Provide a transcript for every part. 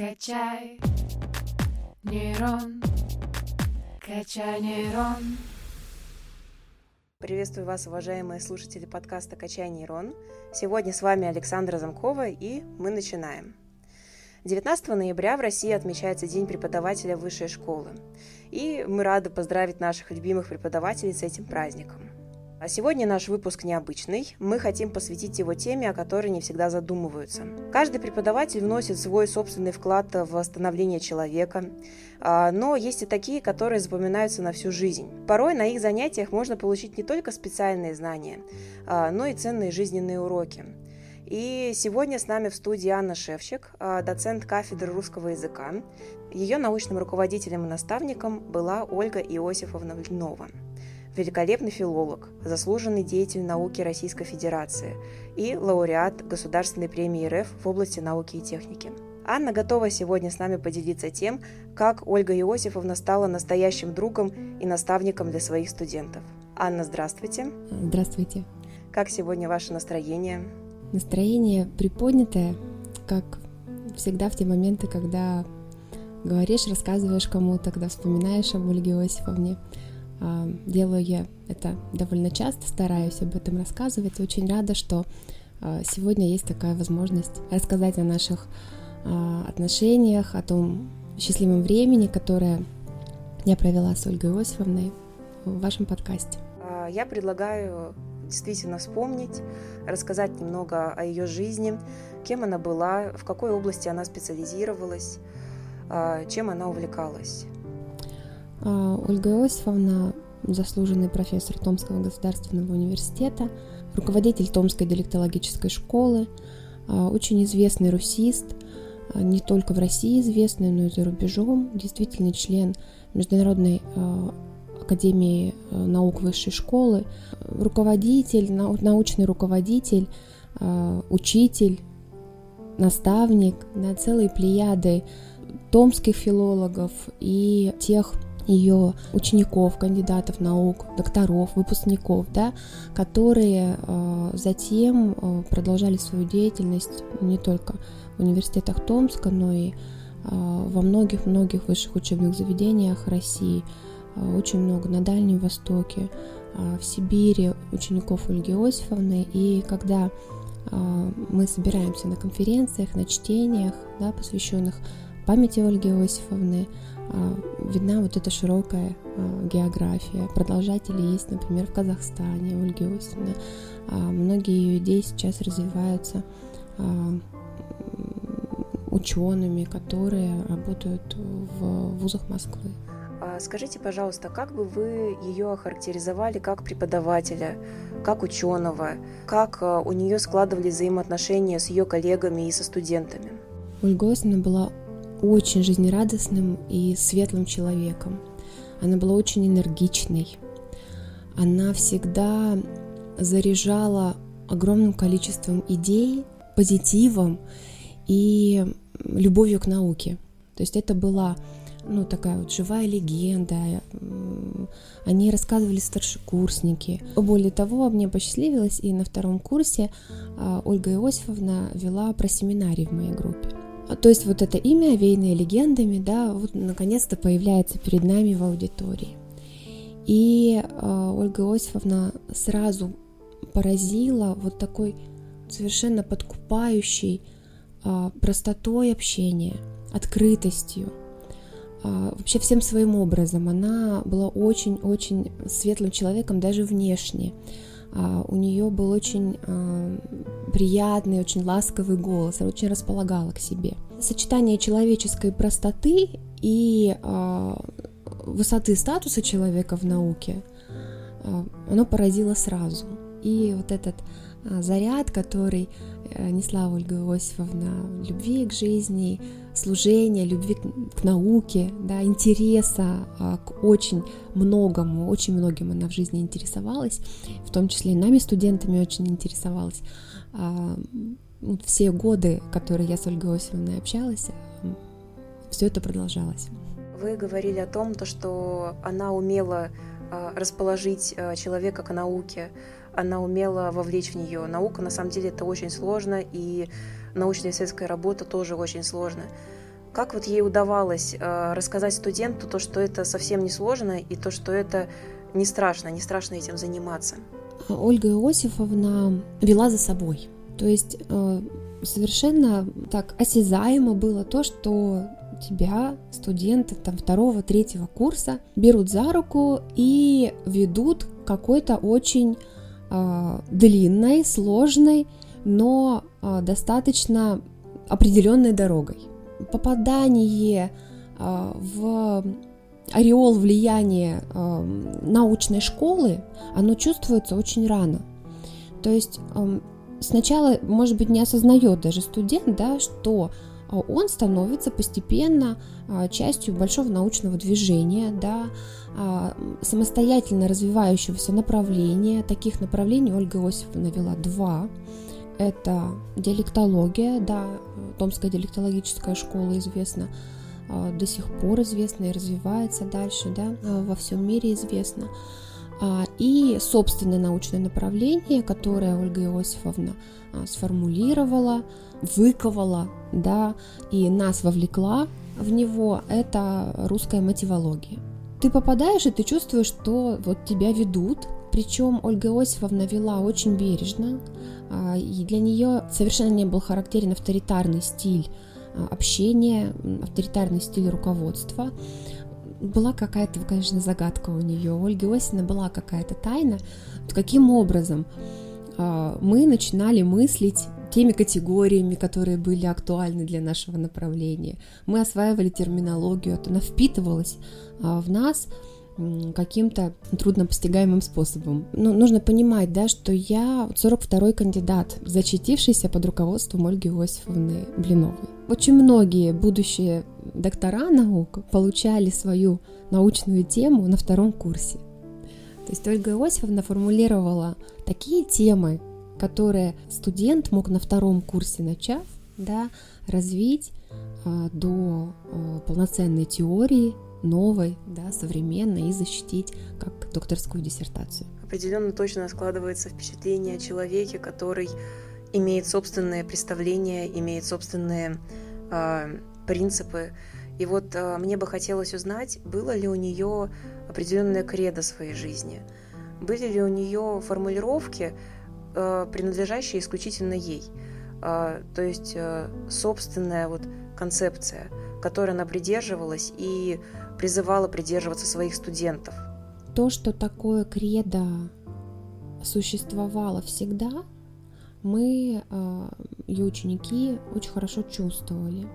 Качай нейрон, качай нейрон. Приветствую вас, уважаемые слушатели подкаста «Качай нейрон». Сегодня с вами Александра Замкова, и мы начинаем. 19 ноября в России отмечается День преподавателя высшей школы. И мы рады поздравить наших любимых преподавателей с этим праздником. А сегодня наш выпуск необычный. Мы хотим посвятить его теме, о которой не всегда задумываются. Каждый преподаватель вносит свой собственный вклад в становление человека, а, но есть и такие, которые запоминаются на всю жизнь. Порой на их занятиях можно получить не только специальные знания, а, но и ценные жизненные уроки. И сегодня с нами в студии Анна Шевчик, а, доцент кафедры русского языка. Ее научным руководителем и наставником была Ольга Иосифовна Льнова великолепный филолог, заслуженный деятель науки Российской Федерации и лауреат Государственной премии РФ в области науки и техники. Анна готова сегодня с нами поделиться тем, как Ольга Иосифовна стала настоящим другом и наставником для своих студентов. Анна, здравствуйте. Здравствуйте. Как сегодня ваше настроение? Настроение приподнятое, как всегда в те моменты, когда говоришь, рассказываешь кому-то, когда вспоминаешь об Ольге Иосифовне. А, делаю я это довольно часто, стараюсь об этом рассказывать. Очень рада, что а, сегодня есть такая возможность рассказать о наших а, отношениях, о том счастливом времени, которое я провела с Ольгой Иосифовной в вашем подкасте. Я предлагаю действительно вспомнить, рассказать немного о ее жизни, кем она была, в какой области она специализировалась, чем она увлекалась. А, Ольга Иосифовна, заслуженный профессор Томского государственного университета, руководитель Томской диалектологической школы, а, очень известный русист, а, не только в России известный, но и за рубежом, действительно член Международной Академии наук высшей школы, руководитель, научный руководитель, учитель, наставник на целой плеяды томских филологов и тех ее учеников, кандидатов наук, докторов, выпускников, да, которые э, затем э, продолжали свою деятельность не только в университетах Томска, но и э, во многих-многих высших учебных заведениях России, э, очень много на Дальнем Востоке, э, в Сибири учеников Ольги Иосифовны. И когда э, мы собираемся на конференциях, на чтениях, да, посвященных памяти Ольги Иосифовны, а, видна вот эта широкая а, география. Продолжатели есть, например, в Казахстане, Ольги Иосифовны. А, многие ее идеи сейчас развиваются учеными, которые работают в вузах Москвы. Скажите, пожалуйста, как бы вы ее охарактеризовали как преподавателя, как ученого, как у нее складывались взаимоотношения с ее коллегами и со студентами? Ольга Иосифовна была очень жизнерадостным и светлым человеком. Она была очень энергичной. Она всегда заряжала огромным количеством идей, позитивом и любовью к науке. То есть это была ну, такая вот живая легенда. Они рассказывали старшекурсники. Более того, мне посчастливилось, и на втором курсе а, Ольга Иосифовна вела про семинарий в моей группе. А, то есть вот это имя, овеянное легендами, да, вот наконец-то появляется перед нами в аудитории. И э, Ольга Иосифовна сразу поразила вот такой совершенно подкупающей э, простотой общения, открытостью, э, вообще всем своим образом. Она была очень-очень светлым человеком даже внешне. А, у нее был очень а, приятный, очень ласковый голос, очень располагала к себе. Сочетание человеческой простоты и а, высоты статуса человека в науке, оно поразило сразу. И вот этот заряд, который э, несла Ольга Иосифовна, любви к жизни, служения, любви к, науке, да, интереса а, к очень многому, очень многим она в жизни интересовалась, в том числе и нами, студентами, очень интересовалась. А, все годы, которые я с Ольгой Иосифовной общалась, все это продолжалось. Вы говорили о том, то, что она умела а, расположить человека к науке, она умела вовлечь в нее. Наука, на самом деле, это очень сложно, и научная исследовательская работа тоже очень сложно. Как вот ей удавалось э, рассказать студенту то, что это совсем не сложно, и то, что это не страшно, не страшно этим заниматься? Ольга Иосифовна вела за собой. То есть э, совершенно так осязаемо было то, что тебя, студенты там второго, третьего курса, берут за руку и ведут какой-то очень э, длинной, сложной, но э, достаточно определенной дорогой. Попадание э, в ореол влияния э, научной школы, оно чувствуется очень рано. То есть сначала, может быть, не осознает даже студент, да, что он становится постепенно частью большого научного движения, да, самостоятельно развивающегося направления. Таких направлений Ольга Иосифовна вела два. Это диалектология, да, Томская диалектологическая школа известна до сих пор известна и развивается дальше, да, во всем мире известно. И собственное научное направление, которое Ольга Иосифовна сформулировала, выковала, да, и нас вовлекла в него, это русская мотивология. Ты попадаешь, и ты чувствуешь, что вот тебя ведут, причем Ольга Иосифовна вела очень бережно, а, и для нее совершенно не был характерен авторитарный стиль а, общения, авторитарный стиль руководства. Была какая-то, конечно, загадка у нее. У Ольги Иосифовны была какая-то тайна. Каким образом а, мы начинали мыслить теми категориями, которые были актуальны для нашего направления. Мы осваивали терминологию, она впитывалась в нас каким-то труднопостигаемым способом. Ну, нужно понимать, да, что я 42-й кандидат, зачастившийся под руководством Ольги Иосифовны Блиновой. Очень многие будущие доктора наук получали свою научную тему на втором курсе. То есть Ольга Иосифовна формулировала такие темы, которые студент мог на втором курсе начав, да, развить э, до э, полноценной теории, новой, да, современной, и защитить как докторскую диссертацию. Определенно точно складывается впечатление о человеке, который имеет собственные представления, имеет собственные э, принципы. И вот э, мне бы хотелось узнать, было ли у нее определенное кредо своей жизни, были ли у нее формулировки, Э, принадлежащая исключительно ей. Э, то есть э, собственная вот концепция, которой она придерживалась и призывала придерживаться своих студентов. То, что такое кредо существовало всегда, мы, ее ученики, очень хорошо чувствовали.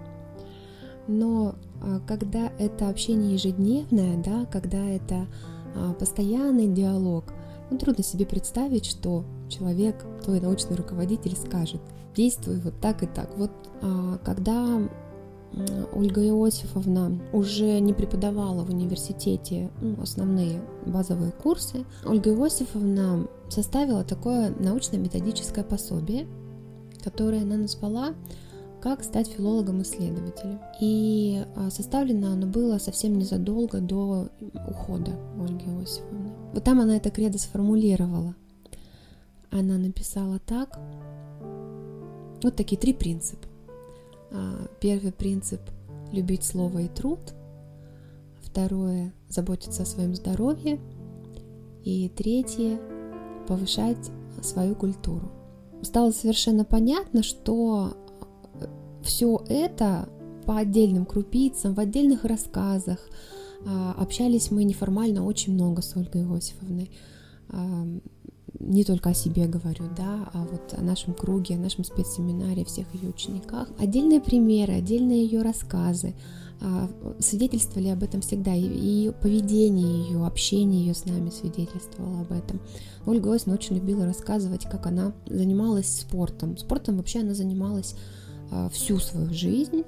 Но когда это общение ежедневное, да, когда это постоянный диалог, ну, трудно себе представить, что человек, твой научный руководитель скажет, действуй вот так и так. Вот а, когда Ольга Иосифовна уже не преподавала в университете ну, основные базовые курсы, Ольга Иосифовна составила такое научно-методическое пособие, которое она назвала «Как стать филологом-исследователем». И а, составлено оно было совсем незадолго до ухода Ольги Иосифовны. Вот там она это кредо сформулировала – она написала так. Вот такие три принципа. А, первый принцип – любить слово и труд. Второе – заботиться о своем здоровье. И третье – повышать свою культуру. Стало совершенно понятно, что все это по отдельным крупицам, в отдельных рассказах. А, общались мы неформально очень много с Ольгой Иосифовной не только о себе говорю, да, а вот о нашем круге, о нашем спецсеминаре, всех ее учениках. Отдельные примеры, отдельные ее рассказы а, свидетельствовали об этом всегда, и ее поведение ее, общение ее с нами свидетельствовало об этом. Ольга Осин очень любила рассказывать, как она занималась спортом. Спортом вообще она занималась а, всю свою жизнь,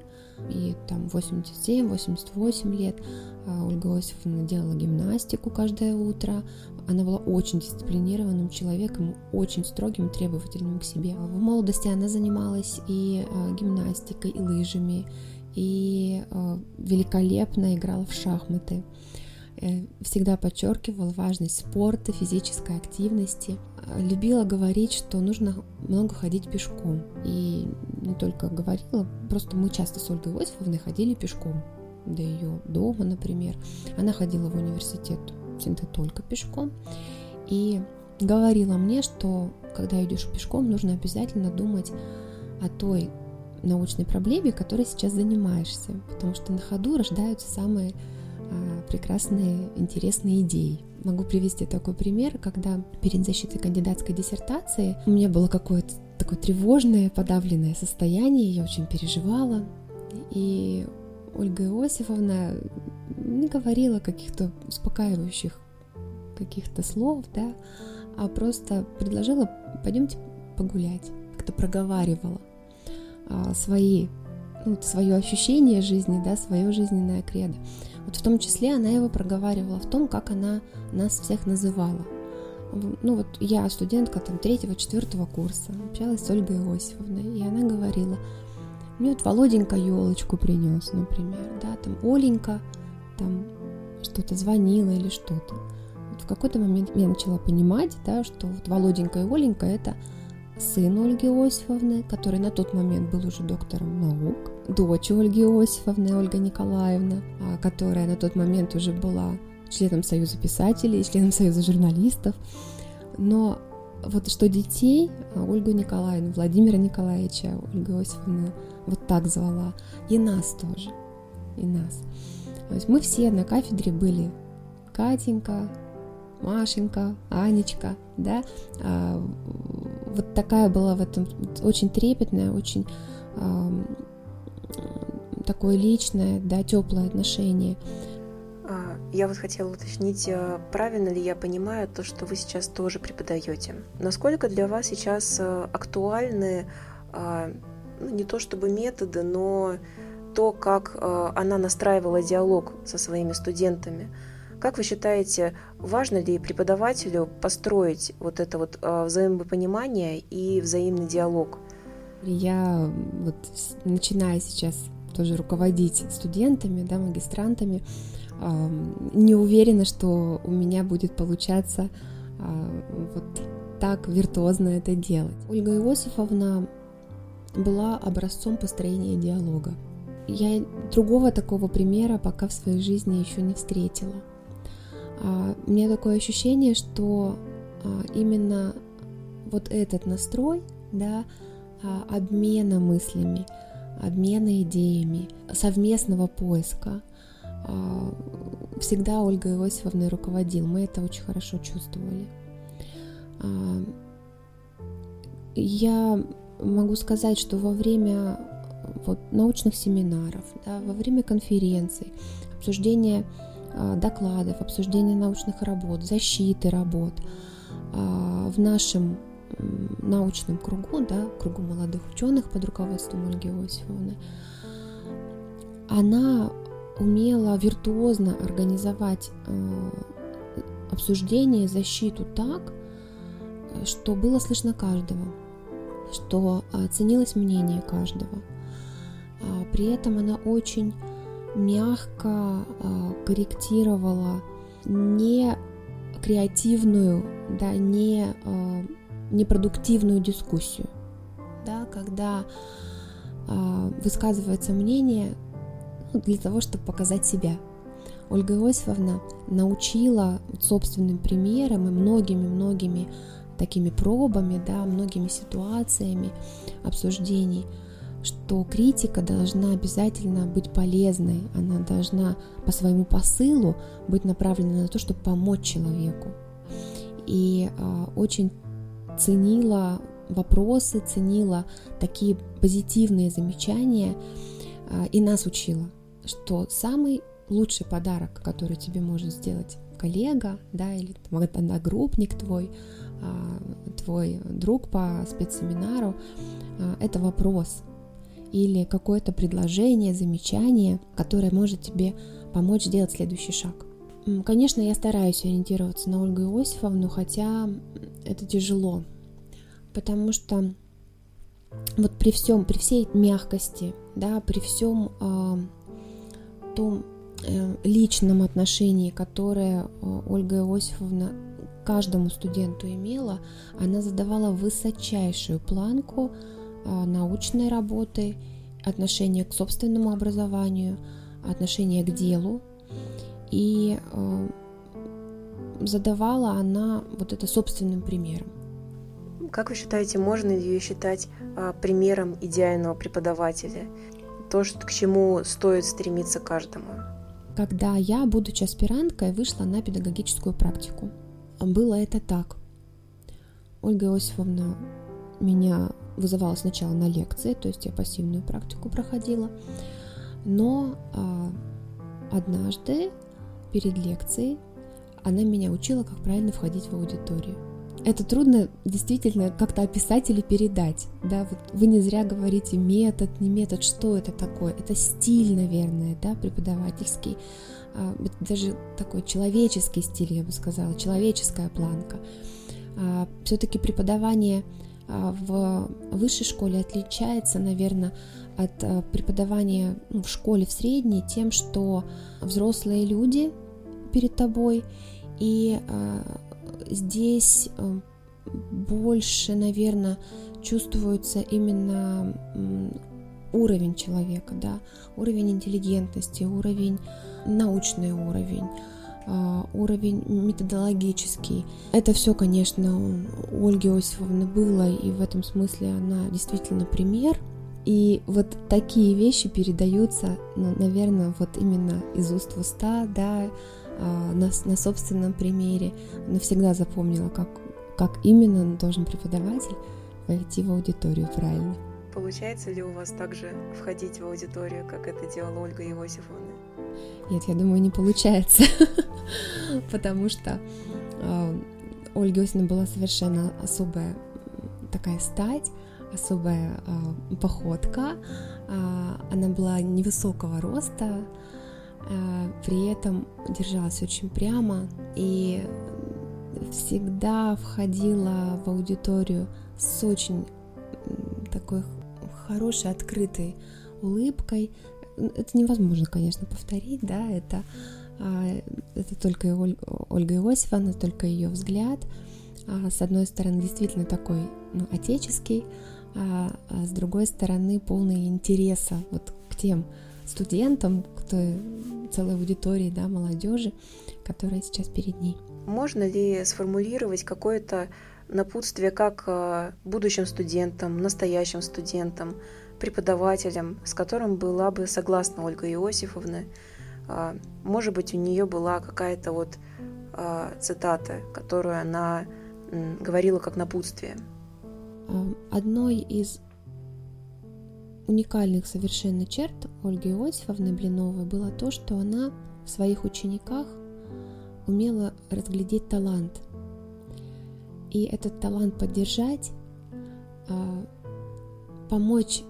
и там 87-88 лет а, Ольга Осифовна делала гимнастику каждое утро, она была очень дисциплинированным человеком, очень строгим требовательным к себе. В молодости она занималась и а, гимнастикой, и лыжами, и а, великолепно играла в шахматы. Э, всегда подчеркивала важность спорта, физической активности. Любила говорить, что нужно много ходить пешком. И не только говорила, просто мы часто с Ольгой Иосифовной ходили пешком до ее дома, например. Она ходила в университет всегда только пешком. И говорила мне, что когда идешь пешком, нужно обязательно думать о той научной проблеме, которой сейчас занимаешься, потому что на ходу рождаются самые прекрасные, интересные идеи. Могу привести такой пример, когда перед защитой кандидатской диссертации у меня было какое-то такое тревожное, подавленное состояние, я очень переживала, и Ольга Иосифовна не говорила каких-то успокаивающих каких-то слов, да, а просто предложила, пойдемте погулять, как-то проговаривала а, свои, ну, свое ощущение жизни, да, свое жизненное кредо. Вот в том числе она его проговаривала в том, как она нас всех называла. Ну вот я студентка там третьего, четвертого курса, общалась с Ольгой Иосифовной, и она говорила, мне вот Володенька елочку принес, например, да, там Оленька там что-то звонила или что-то. Вот в какой-то момент я начала понимать, да, что вот Володенька и Оленька это сын Ольги Иосифовны, который на тот момент был уже доктором наук, дочь Ольги Иосифовны, Ольга Николаевна, а, которая на тот момент уже была членом Союза писателей, членом Союза журналистов. Но вот что детей, а, Ольгу Николаевну, Владимира Николаевича, Ольга Иосифовна вот так звала, и нас тоже, и нас. То есть мы все на кафедре были Катенька, Машенька, Анечка, да, а, вот такая была в этом очень трепетная, очень а, такое личное, да, теплое отношение. А, я вот хотела уточнить, а, правильно ли я понимаю то, что вы сейчас тоже преподаете? Насколько для вас сейчас а, актуальны ну, не то чтобы методы, но то, как она настраивала диалог со своими студентами? Как вы считаете, важно ли преподавателю построить вот это вот взаимопонимание и взаимный диалог? Я вот начиная сейчас тоже руководить студентами, да, магистрантами, не уверена, что у меня будет получаться а, вот так виртуозно это делать. Ольга Иосифовна была образцом построения диалога. Я другого такого примера пока в своей жизни еще не встретила. А, у меня такое ощущение, что а, именно вот этот настрой, да, обмена мыслями, обмена идеями, совместного поиска – а, всегда Ольга Иосифовна руководил. Мы это очень хорошо чувствовали. А, я могу сказать, что во время вот, научных семинаров, да, во время конференций, обсуждения а, докладов, обсуждения научных работ, защиты работ в нашем научном кругу, да, кругу молодых ученых под руководством Ольги Иосифовны, она умела виртуозно организовать э, обсуждение, защиту так, что было слышно каждого, что ценилось мнение каждого. А при этом она очень мягко э, корректировала не креативную, да, не э, непродуктивную дискуссию, да, когда высказывается мнение, для того, чтобы показать себя. Ольга Иосифовна научила собственным примером и многими-многими такими пробами, да, многими ситуациями обсуждений, что критика должна обязательно быть полезной, она должна по своему посылу быть направлена на то, чтобы помочь человеку. И э, очень ценила вопросы, ценила такие позитивные замечания э, и нас учила что самый лучший подарок, который тебе может сделать коллега, да, или там, одногруппник твой, а, твой друг по спецсеминару, это вопрос или какое-то предложение, замечание, которое может тебе помочь сделать следующий шаг. Конечно, я стараюсь ориентироваться на Ольгу Иосифовну, хотя это тяжело, потому что вот при всем, при всей мягкости, да, при всем том э, личном отношении, которое э, Ольга Иосифовна каждому студенту имела, она задавала высочайшую планку научной работы, отношение к собственному образованию, отношение к делу. И задавала она вот это собственным примером. Как вы считаете, можно ли ее считать а, примером идеального преподавателя? То, к чему стоит стремиться каждому? Когда я, будучи аспиранткой, вышла на педагогическую практику, было это так. Ольга Иосифовна меня вызывала сначала на лекции, то есть я пассивную практику проходила, но а, однажды перед лекцией она меня учила, как правильно входить в аудиторию. Это трудно действительно как-то описать или передать. Да? Вот вы не зря говорите метод, не метод, что это такое? Это стиль, наверное, да, преподавательский. А, это даже такой человеческий стиль, я бы сказала, человеческая планка. А, Все-таки преподавание в высшей школе отличается, наверное, от преподавания ну, в школе в средней тем, что взрослые люди перед тобой, и э, здесь больше, наверное, чувствуется именно уровень человека, да, уровень интеллигентности, уровень научный уровень, уровень методологический. Это все, конечно, у Ольги Осиповны было, и в этом смысле она действительно пример. И вот такие вещи передаются, ну, наверное, вот именно из уст в уста, да, а, на, на собственном примере, навсегда запомнила, как, как именно должен преподаватель войти в аудиторию правильно. Получается ли у вас также входить в аудиторию, как это делала Ольга Иосифовна? Нет, я думаю, не получается, потому что э, Ольга Иосифовна была совершенно особая такая стать, особая э, походка. Э, она была невысокого роста, при этом держалась очень прямо и всегда входила в аудиторию с очень такой хорошей, открытой улыбкой. Это невозможно, конечно, повторить, да, это, а, это только Ольга Иосифовна, только ее взгляд. А, с одной стороны, действительно такой ну, отеческий, а, а с другой стороны, полный интереса вот к тем студентам, к той целой аудитории, да, молодежи, которая сейчас перед ней. Можно ли сформулировать какое-то напутствие как будущим студентам, настоящим студентам, преподавателям, с которым была бы согласна Ольга Иосифовна? А, может быть, у нее была какая-то вот а, цитата, которую она говорила как напутствие. Одной из уникальных совершенно черт Ольги Иосифовны Блиновой было то, что она в своих учениках умела разглядеть талант. И этот талант поддержать, а, помочь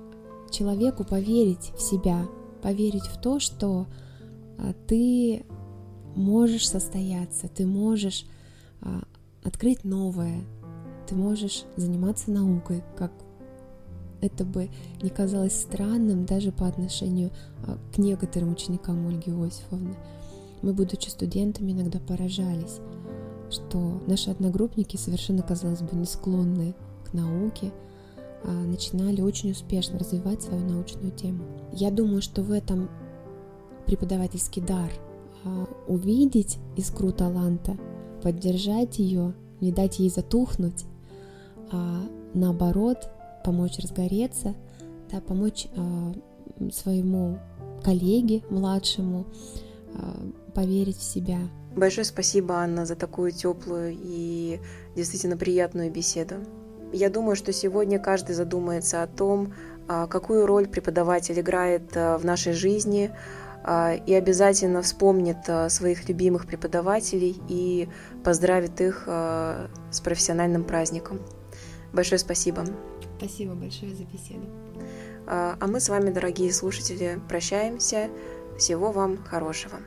человеку поверить в себя, поверить в то, что а, ты можешь состояться, ты можешь а, открыть новое, ты можешь заниматься наукой, как это бы не казалось странным даже по отношению а, к некоторым ученикам Ольги Иосифовны. Мы, будучи студентами, иногда поражались, что наши одногруппники, совершенно, казалось бы, не склонные к науке, начинали очень успешно развивать свою научную тему. Я думаю, что в этом преподавательский дар а, увидеть искру таланта, поддержать ее, не дать ей затухнуть, а наоборот помочь разгореться, да, помочь э, своему коллеге младшему поверить в себя. Большое спасибо, Анна, за такую теплую и действительно приятную беседу. Я думаю, что сегодня каждый задумается о том, какую роль преподаватель играет в нашей жизни, и обязательно вспомнит своих любимых преподавателей и поздравит их с профессиональным праздником. Большое спасибо. Спасибо большое за беседу. А, а мы с вами, дорогие слушатели, прощаемся. Всего вам хорошего.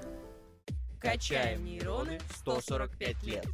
Качаем нейроны 145 лет.